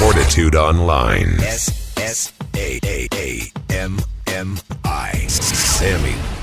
Fortitude Online. S S A A A M M I. Sammy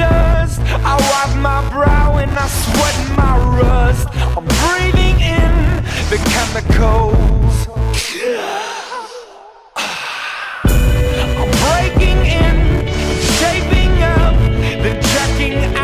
dust. I wipe my brow and I sweat my rust. I'm breathing in the chemicals. I'm breaking in, shaping up, then checking out.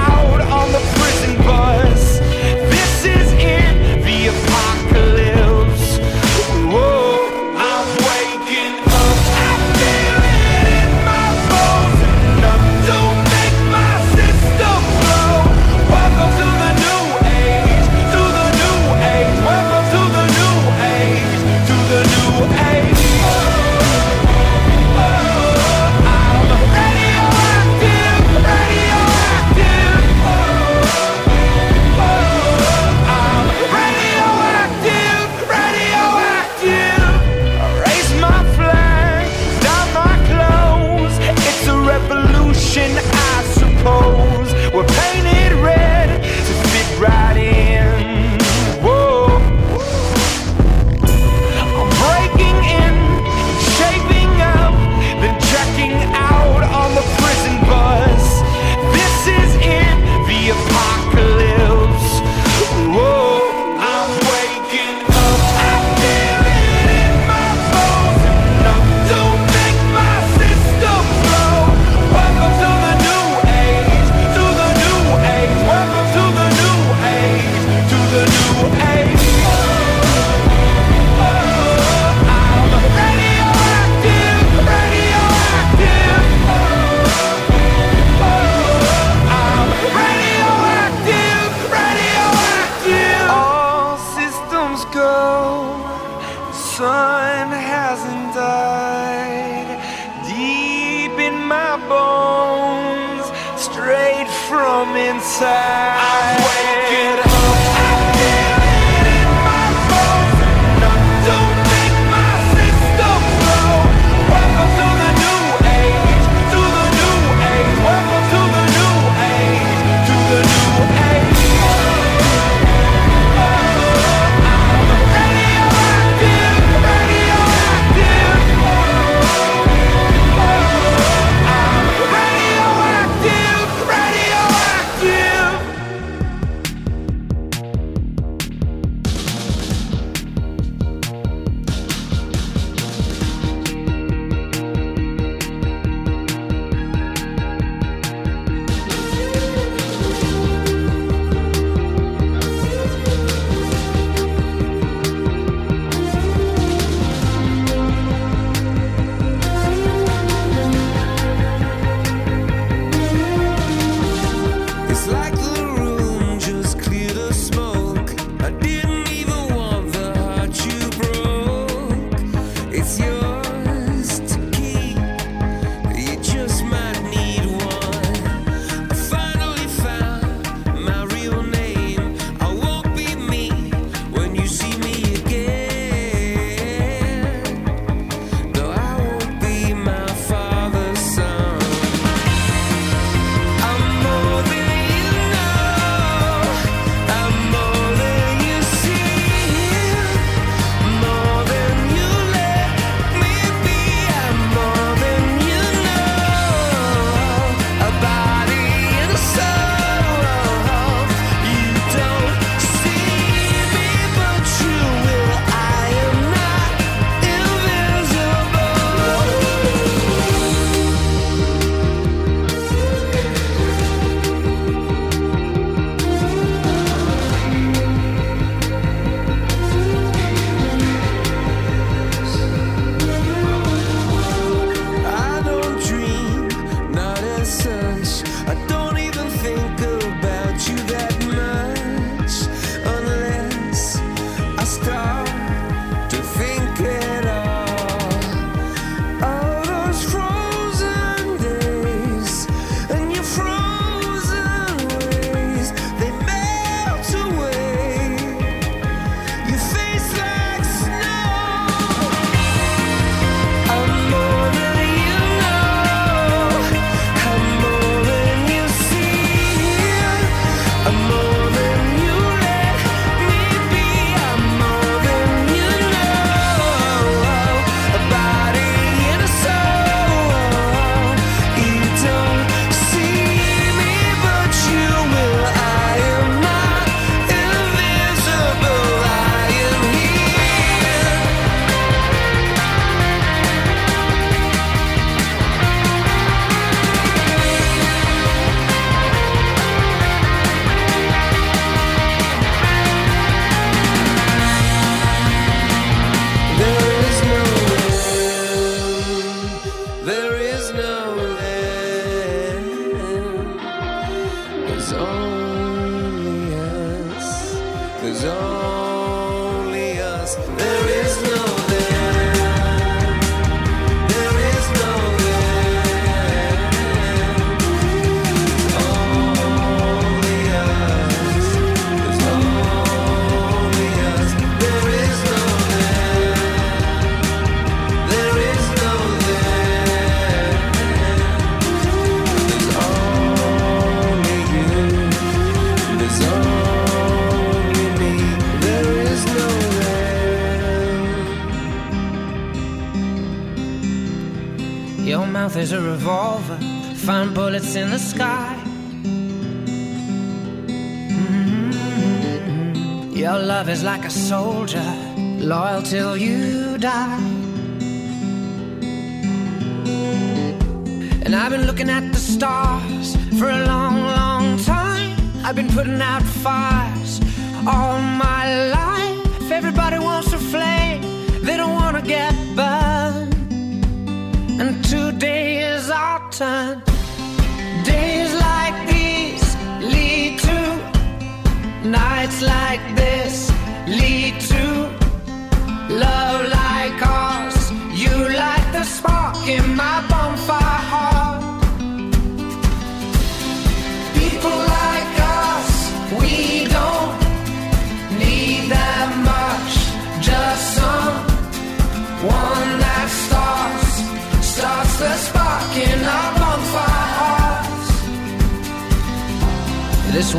tell you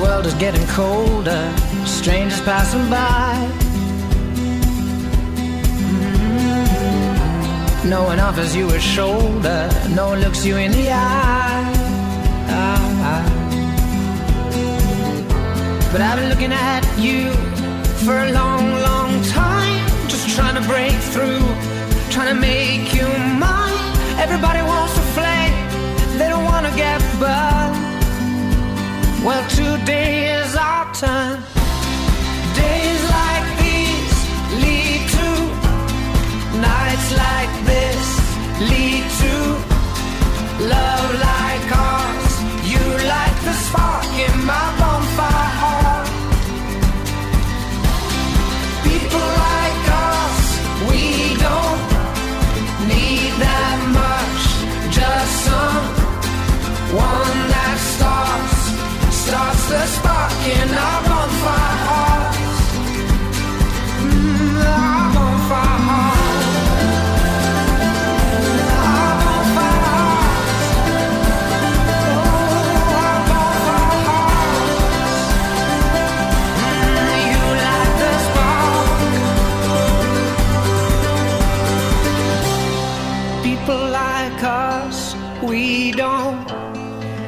world is getting colder, strangers passing by. Mm-hmm. No one offers you a shoulder, no one looks you in the eye. But I've been looking at you for a long, long time, just trying to break through, trying to make you mine. Everybody wants to flame. they don't wanna get burned. Well, today is our time. Days like these lead to nights like this lead to love like ours. You like the spark in my bonfire. we don't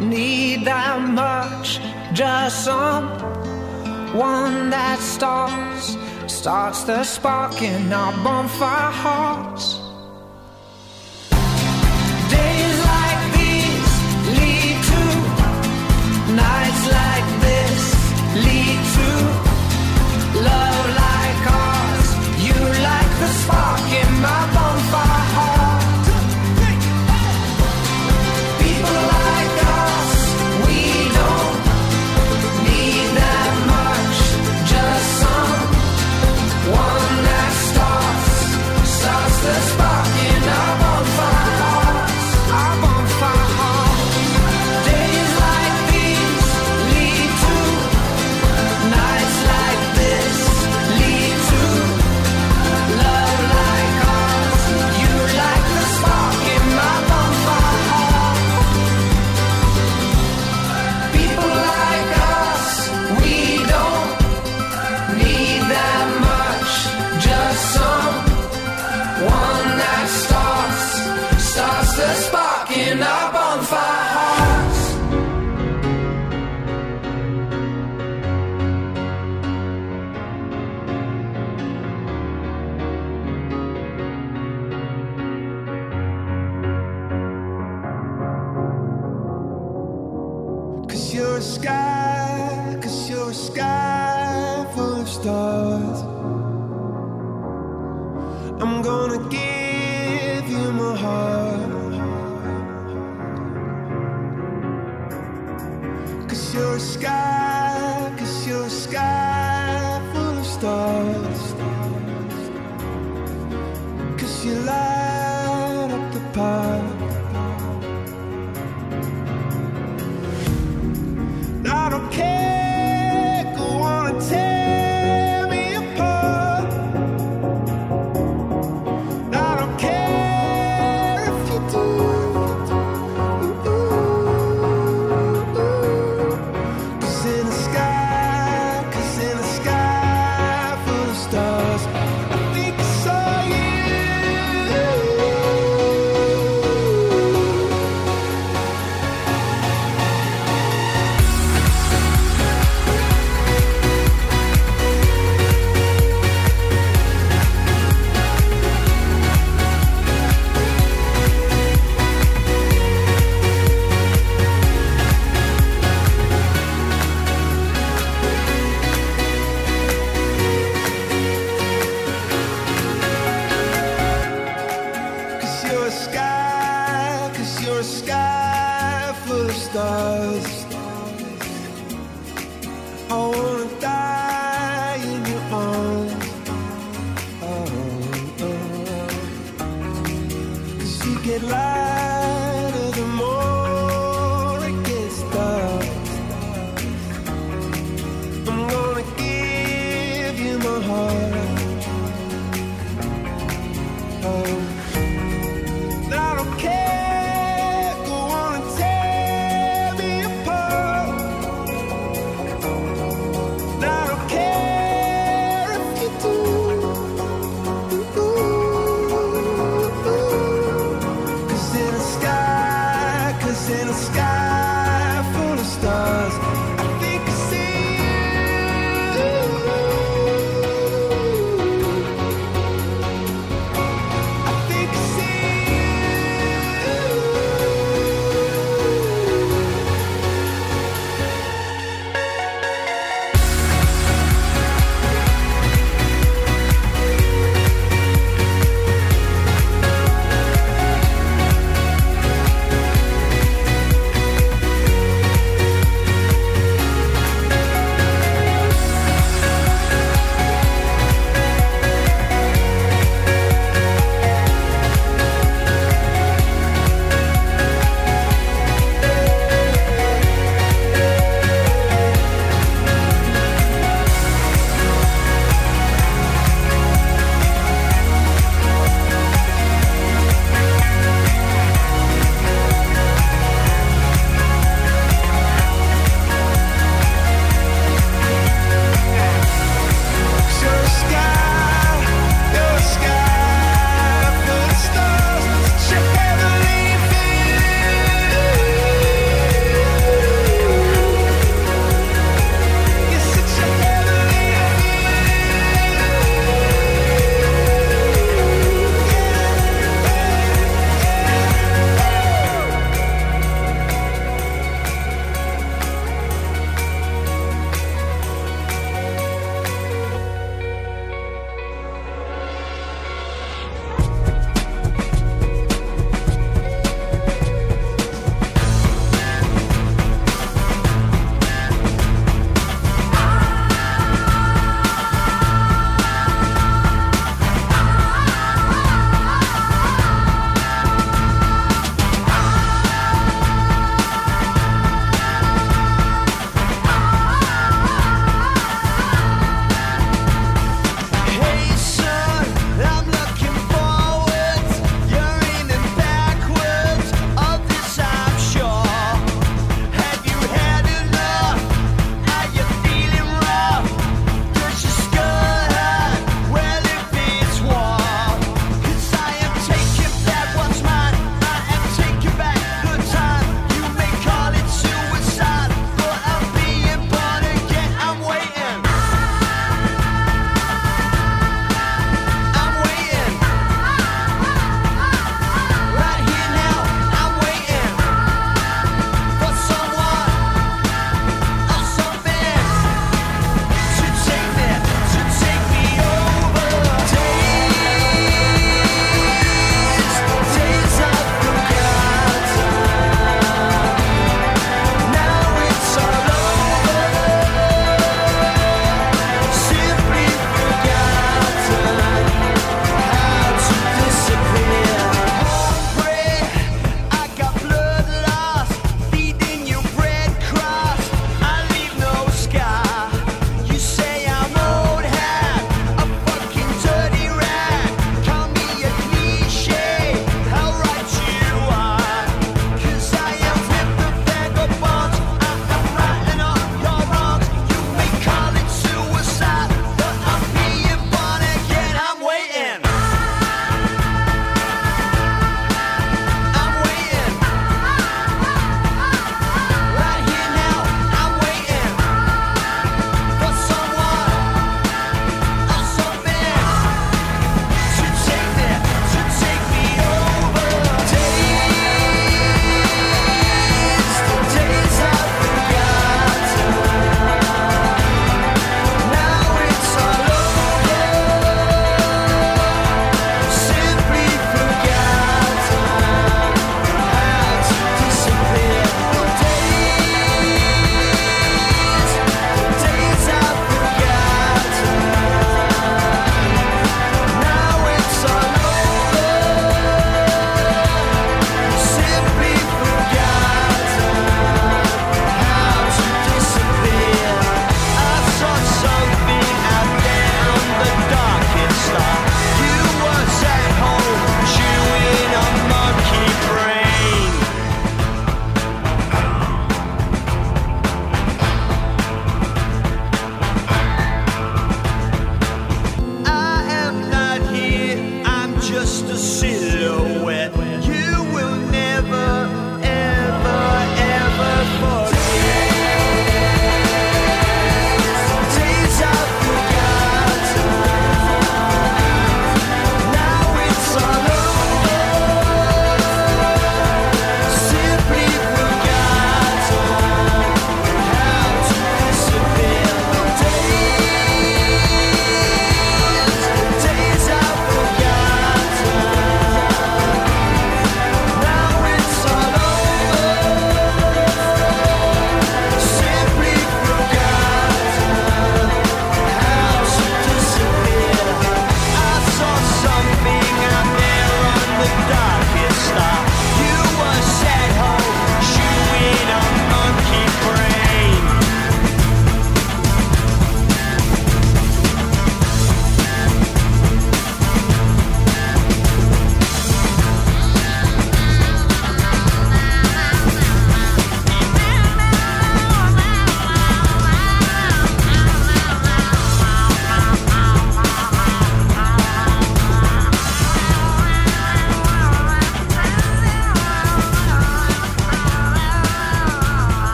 need that much. Just someone that starts, starts the spark in our bonfire hearts. Days like these lead to nights like this lead to love like ours. You like the spark in my bonfire. cause you're a sky, cause you're a sky.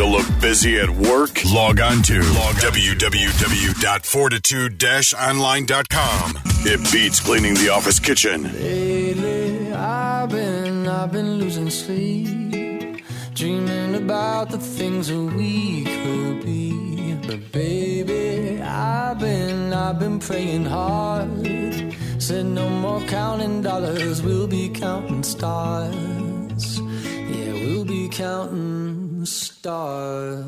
To look busy at work? Log on to www.fortitude-online.com. It beats cleaning the office kitchen. Lately, I've been I've been losing sleep, dreaming about the things that we could be. But baby, I've been, I've been praying hard. Said no more counting dollars, we'll be counting stars. Yeah, we'll be counting stars.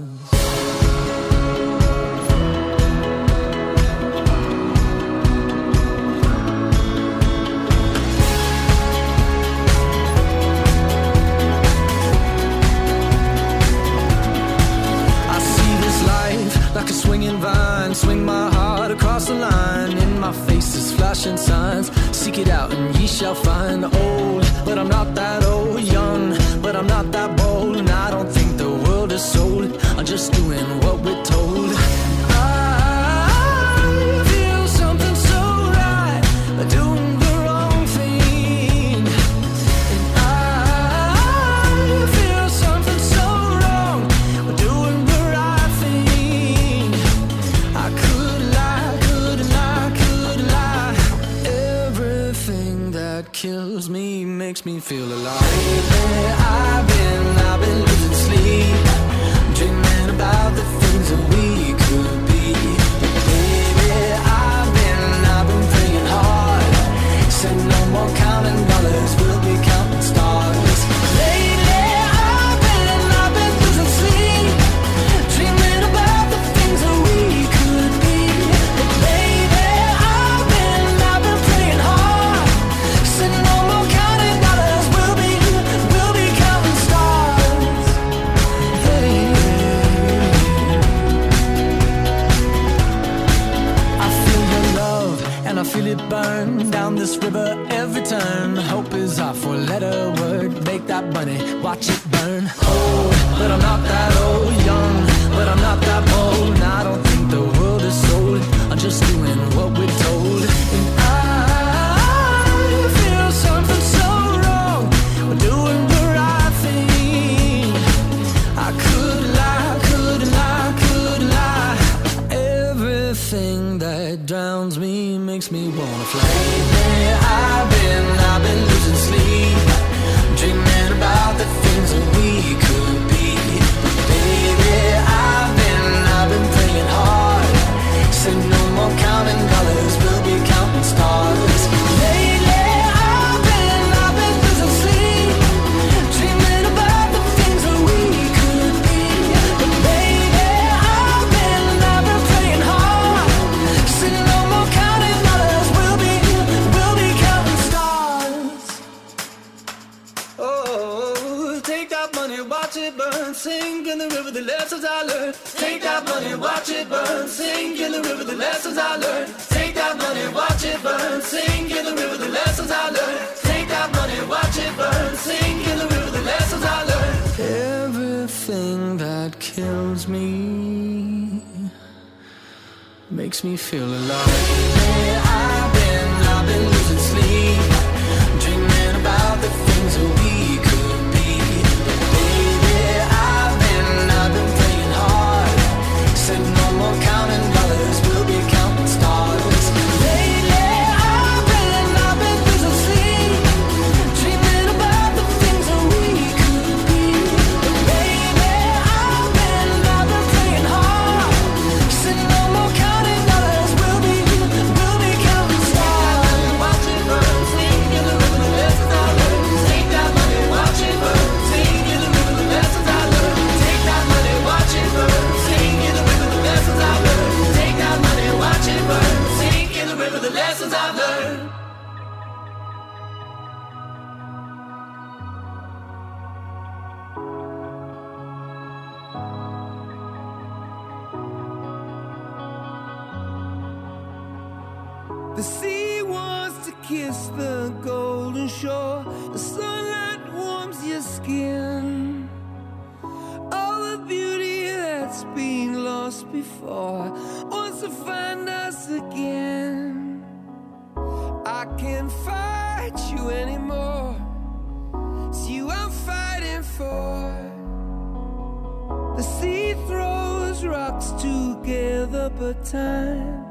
Like a swinging vine. Swing my heart across the line. In my face is flashing signs. Seek it out and ye shall find. Old, but I'm not that old. Young, but I'm not that bold. And I don't think I'm just doing what we're told. The lessons I learned. Take that money, watch it burn, sink in the river, the lessons I learned. Take that money, watch it burn, sink in the river, the lessons I learned. Take that money, watch it burn, sink in the river, the lessons I learned. Everything that kills me makes me feel alive. Hey, I've been, I've been losing sleep, dreaming about the the golden shore. The sunlight warms your skin. All the beauty that's been lost before wants to find us again. I can't fight you anymore. It's you I'm fighting for. The sea throws rocks together, but time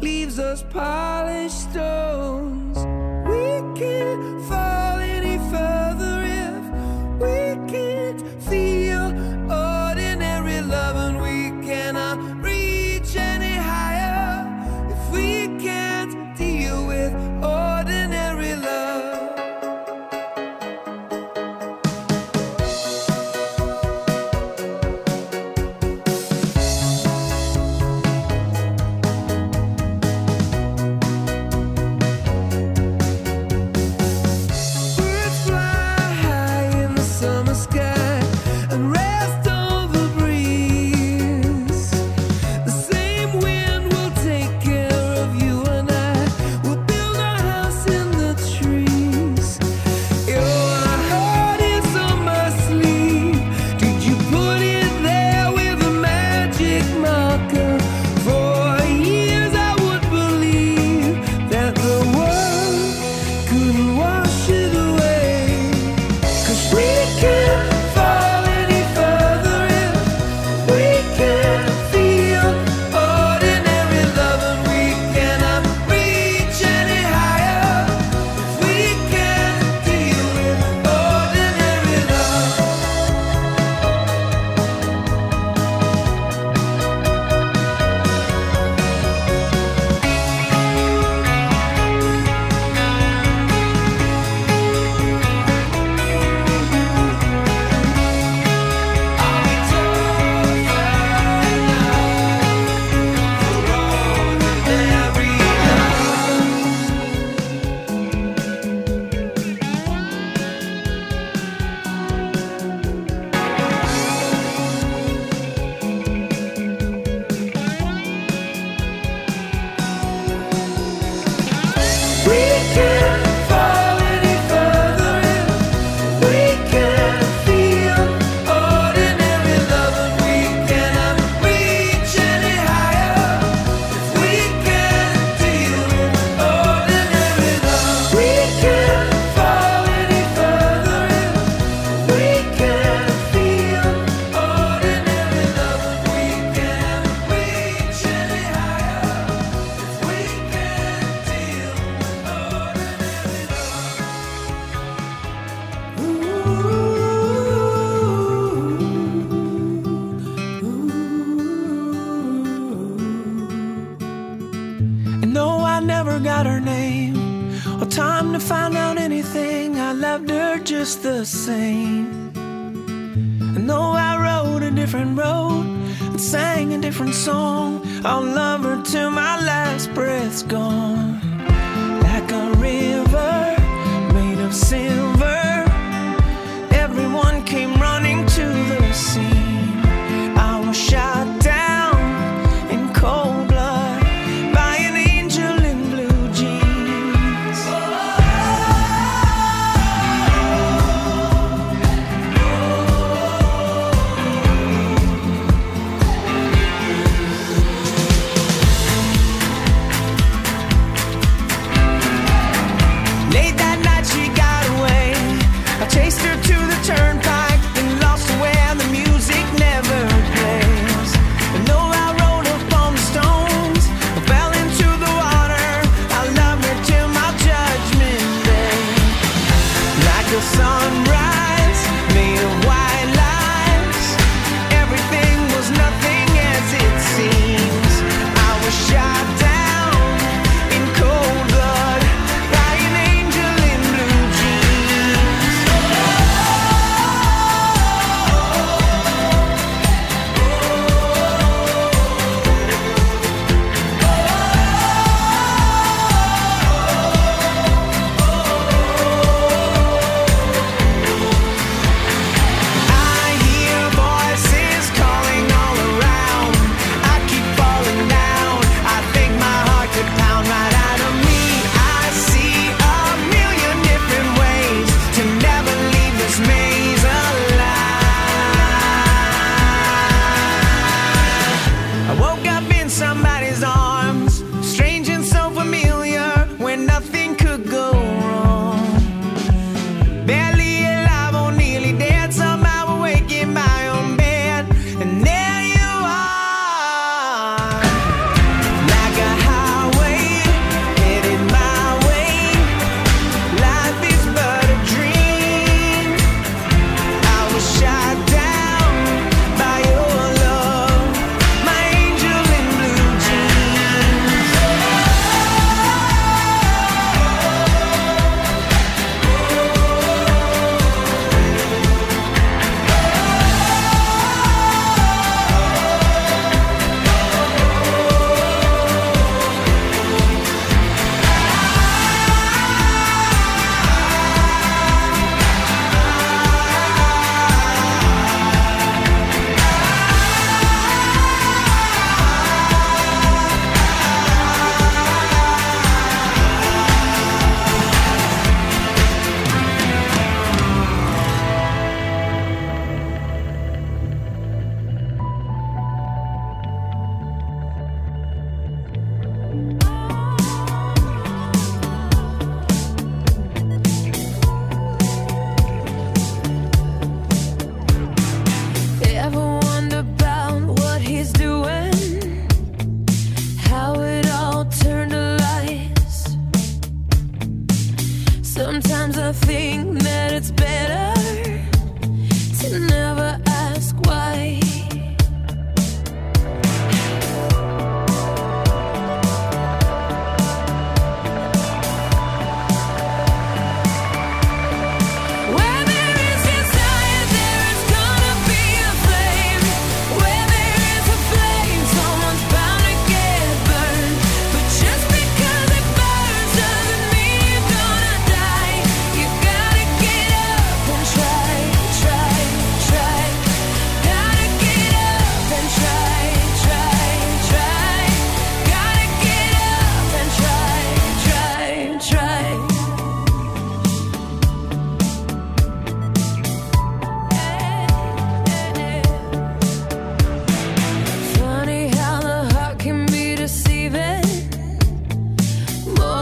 leaves us polished stones. We can't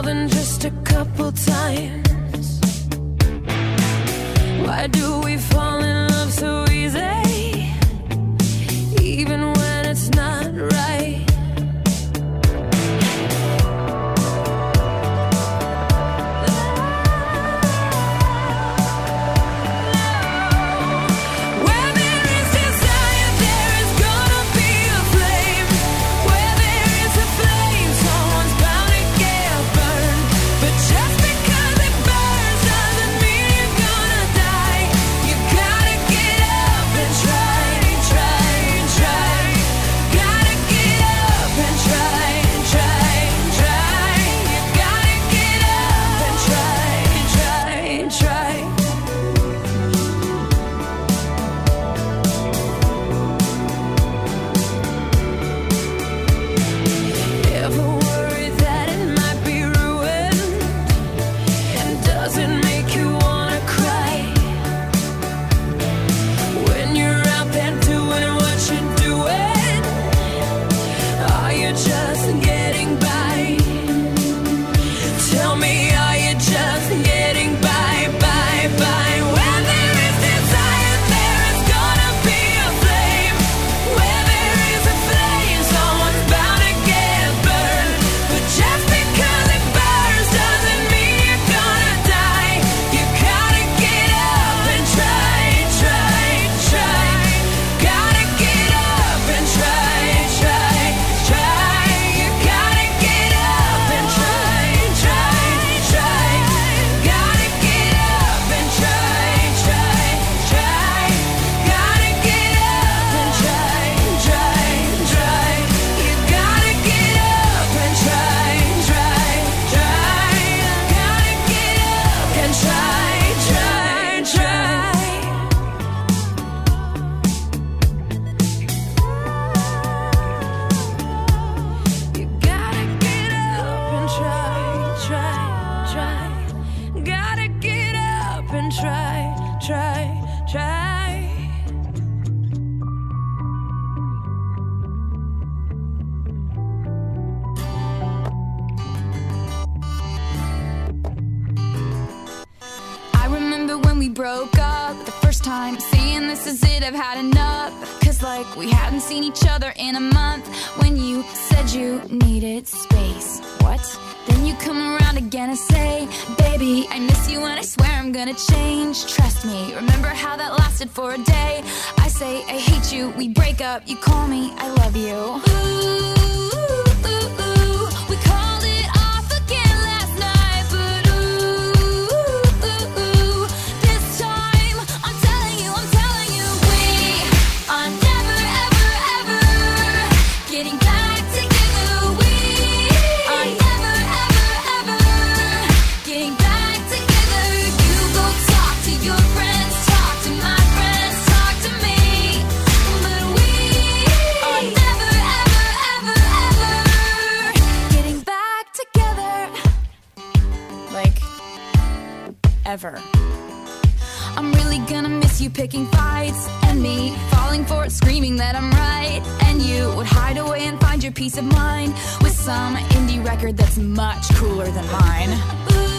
than just a couple times. Why do we fall in love so peace of mind with some indie record that's much cooler than mine. Ooh.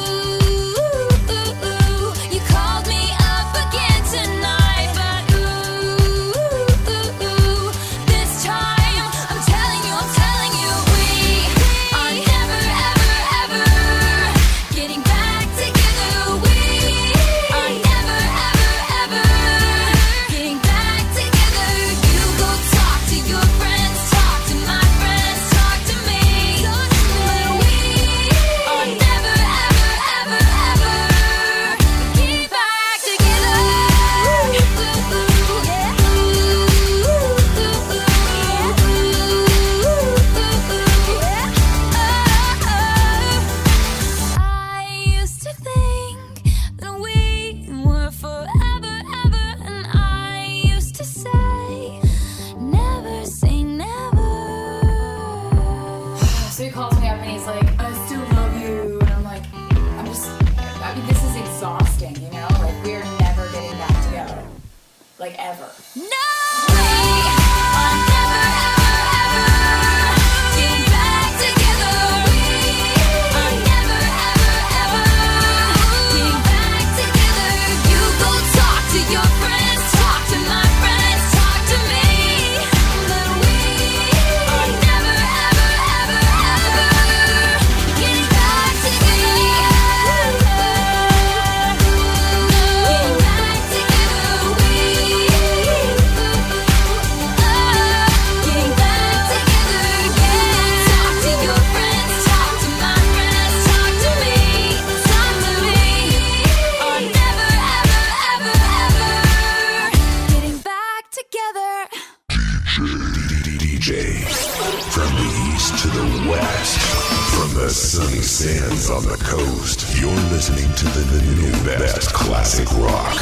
on the coast. You're listening to the, new best, classic rock.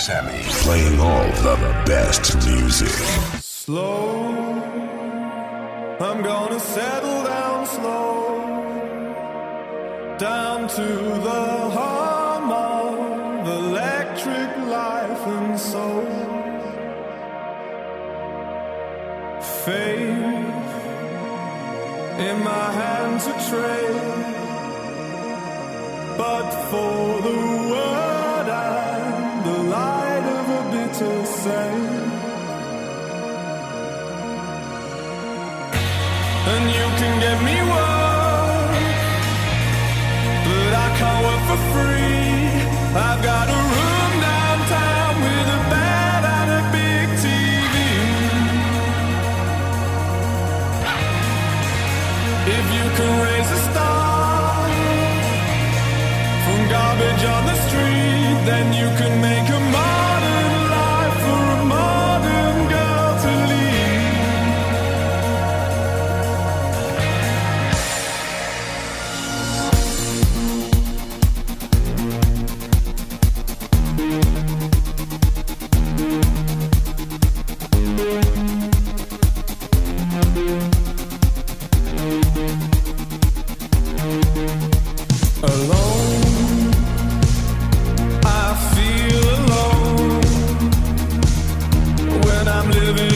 Sammy, playing all the best music. Slow, I'm gonna settle down slow, down to the hum of electric life and soul. Faith in my hands to trade, but for the word and the light of a bitter sail. And you can get me work, but I can't work for free. I'm living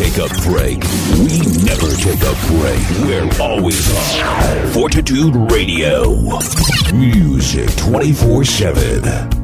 take a break. We never take a break. We're always on. Fortitude Radio. Music 24 7.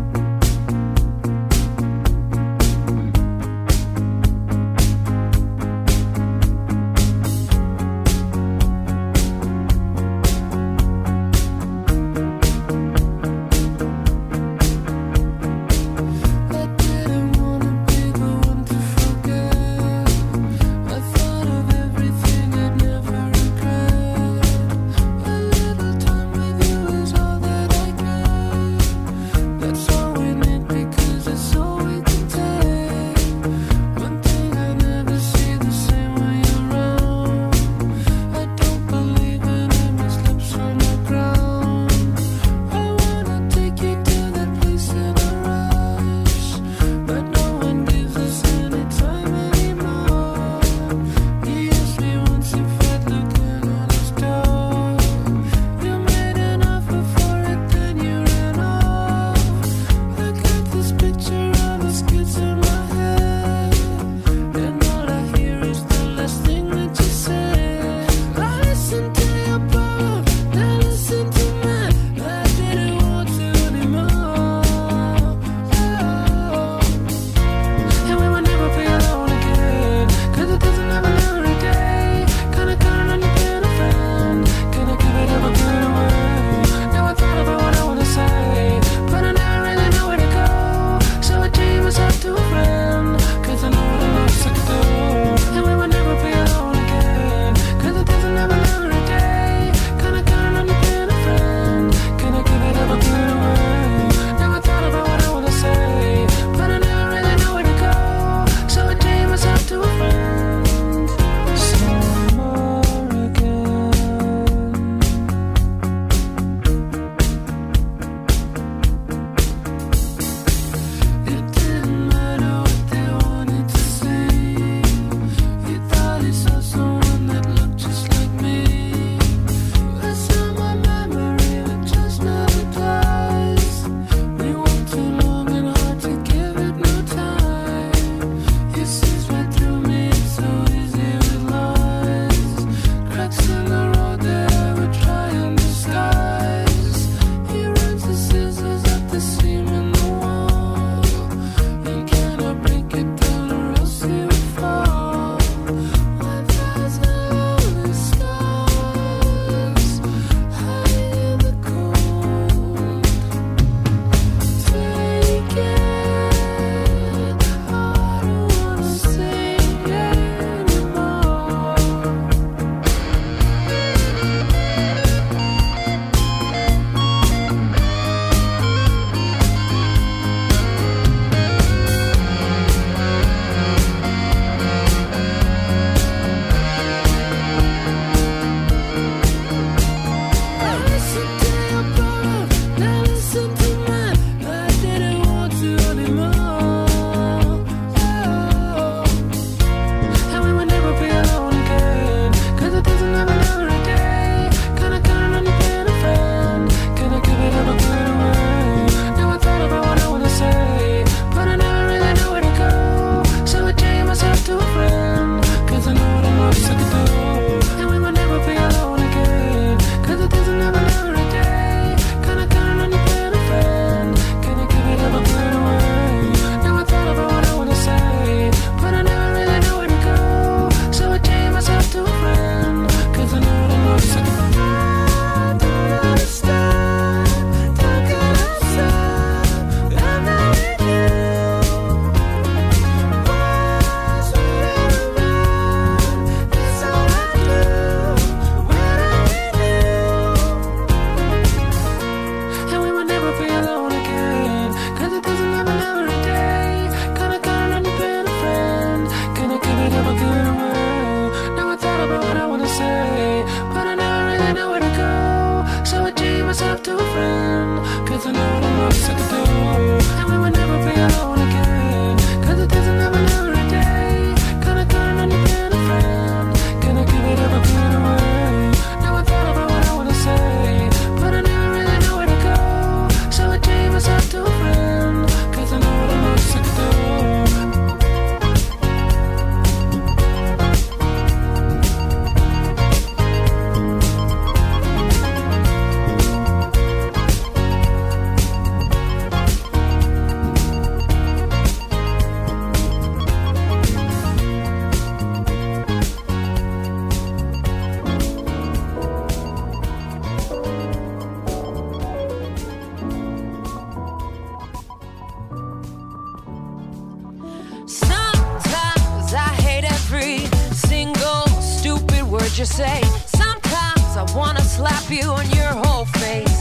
you say. Sometimes I wanna slap you in your whole face.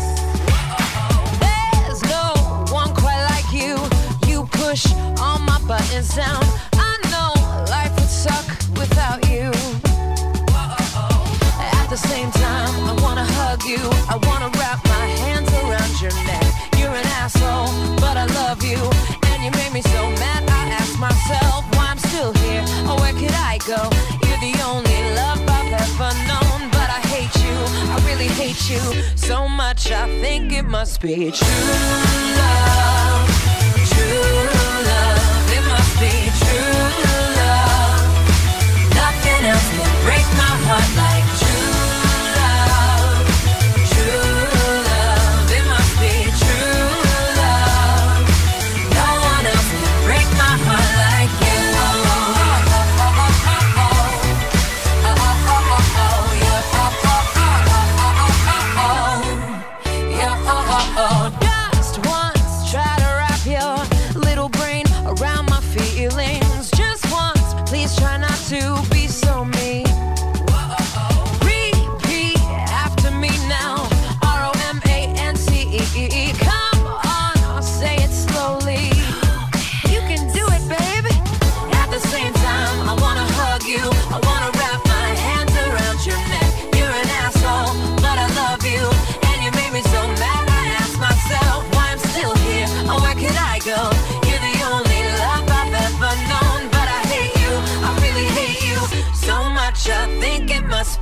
There's no one quite like you. You push all my buttons down. I know life would suck without you. At the same time, I wanna hug you. I wanna wrap my hands around your neck. you so much, I think it must be true love, true love.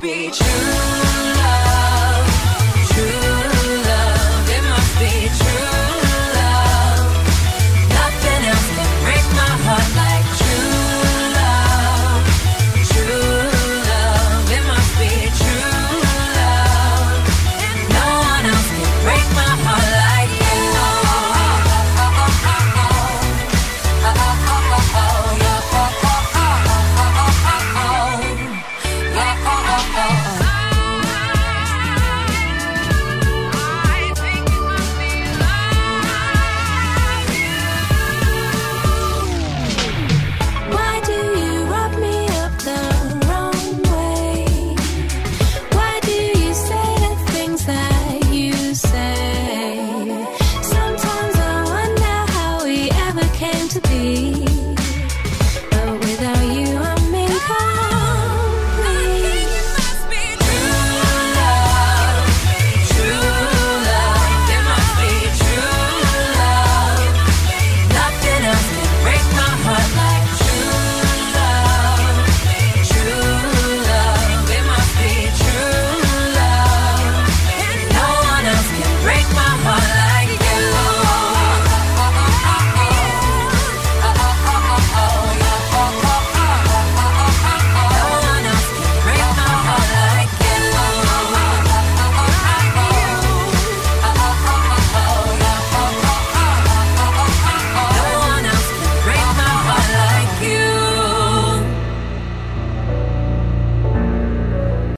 be true.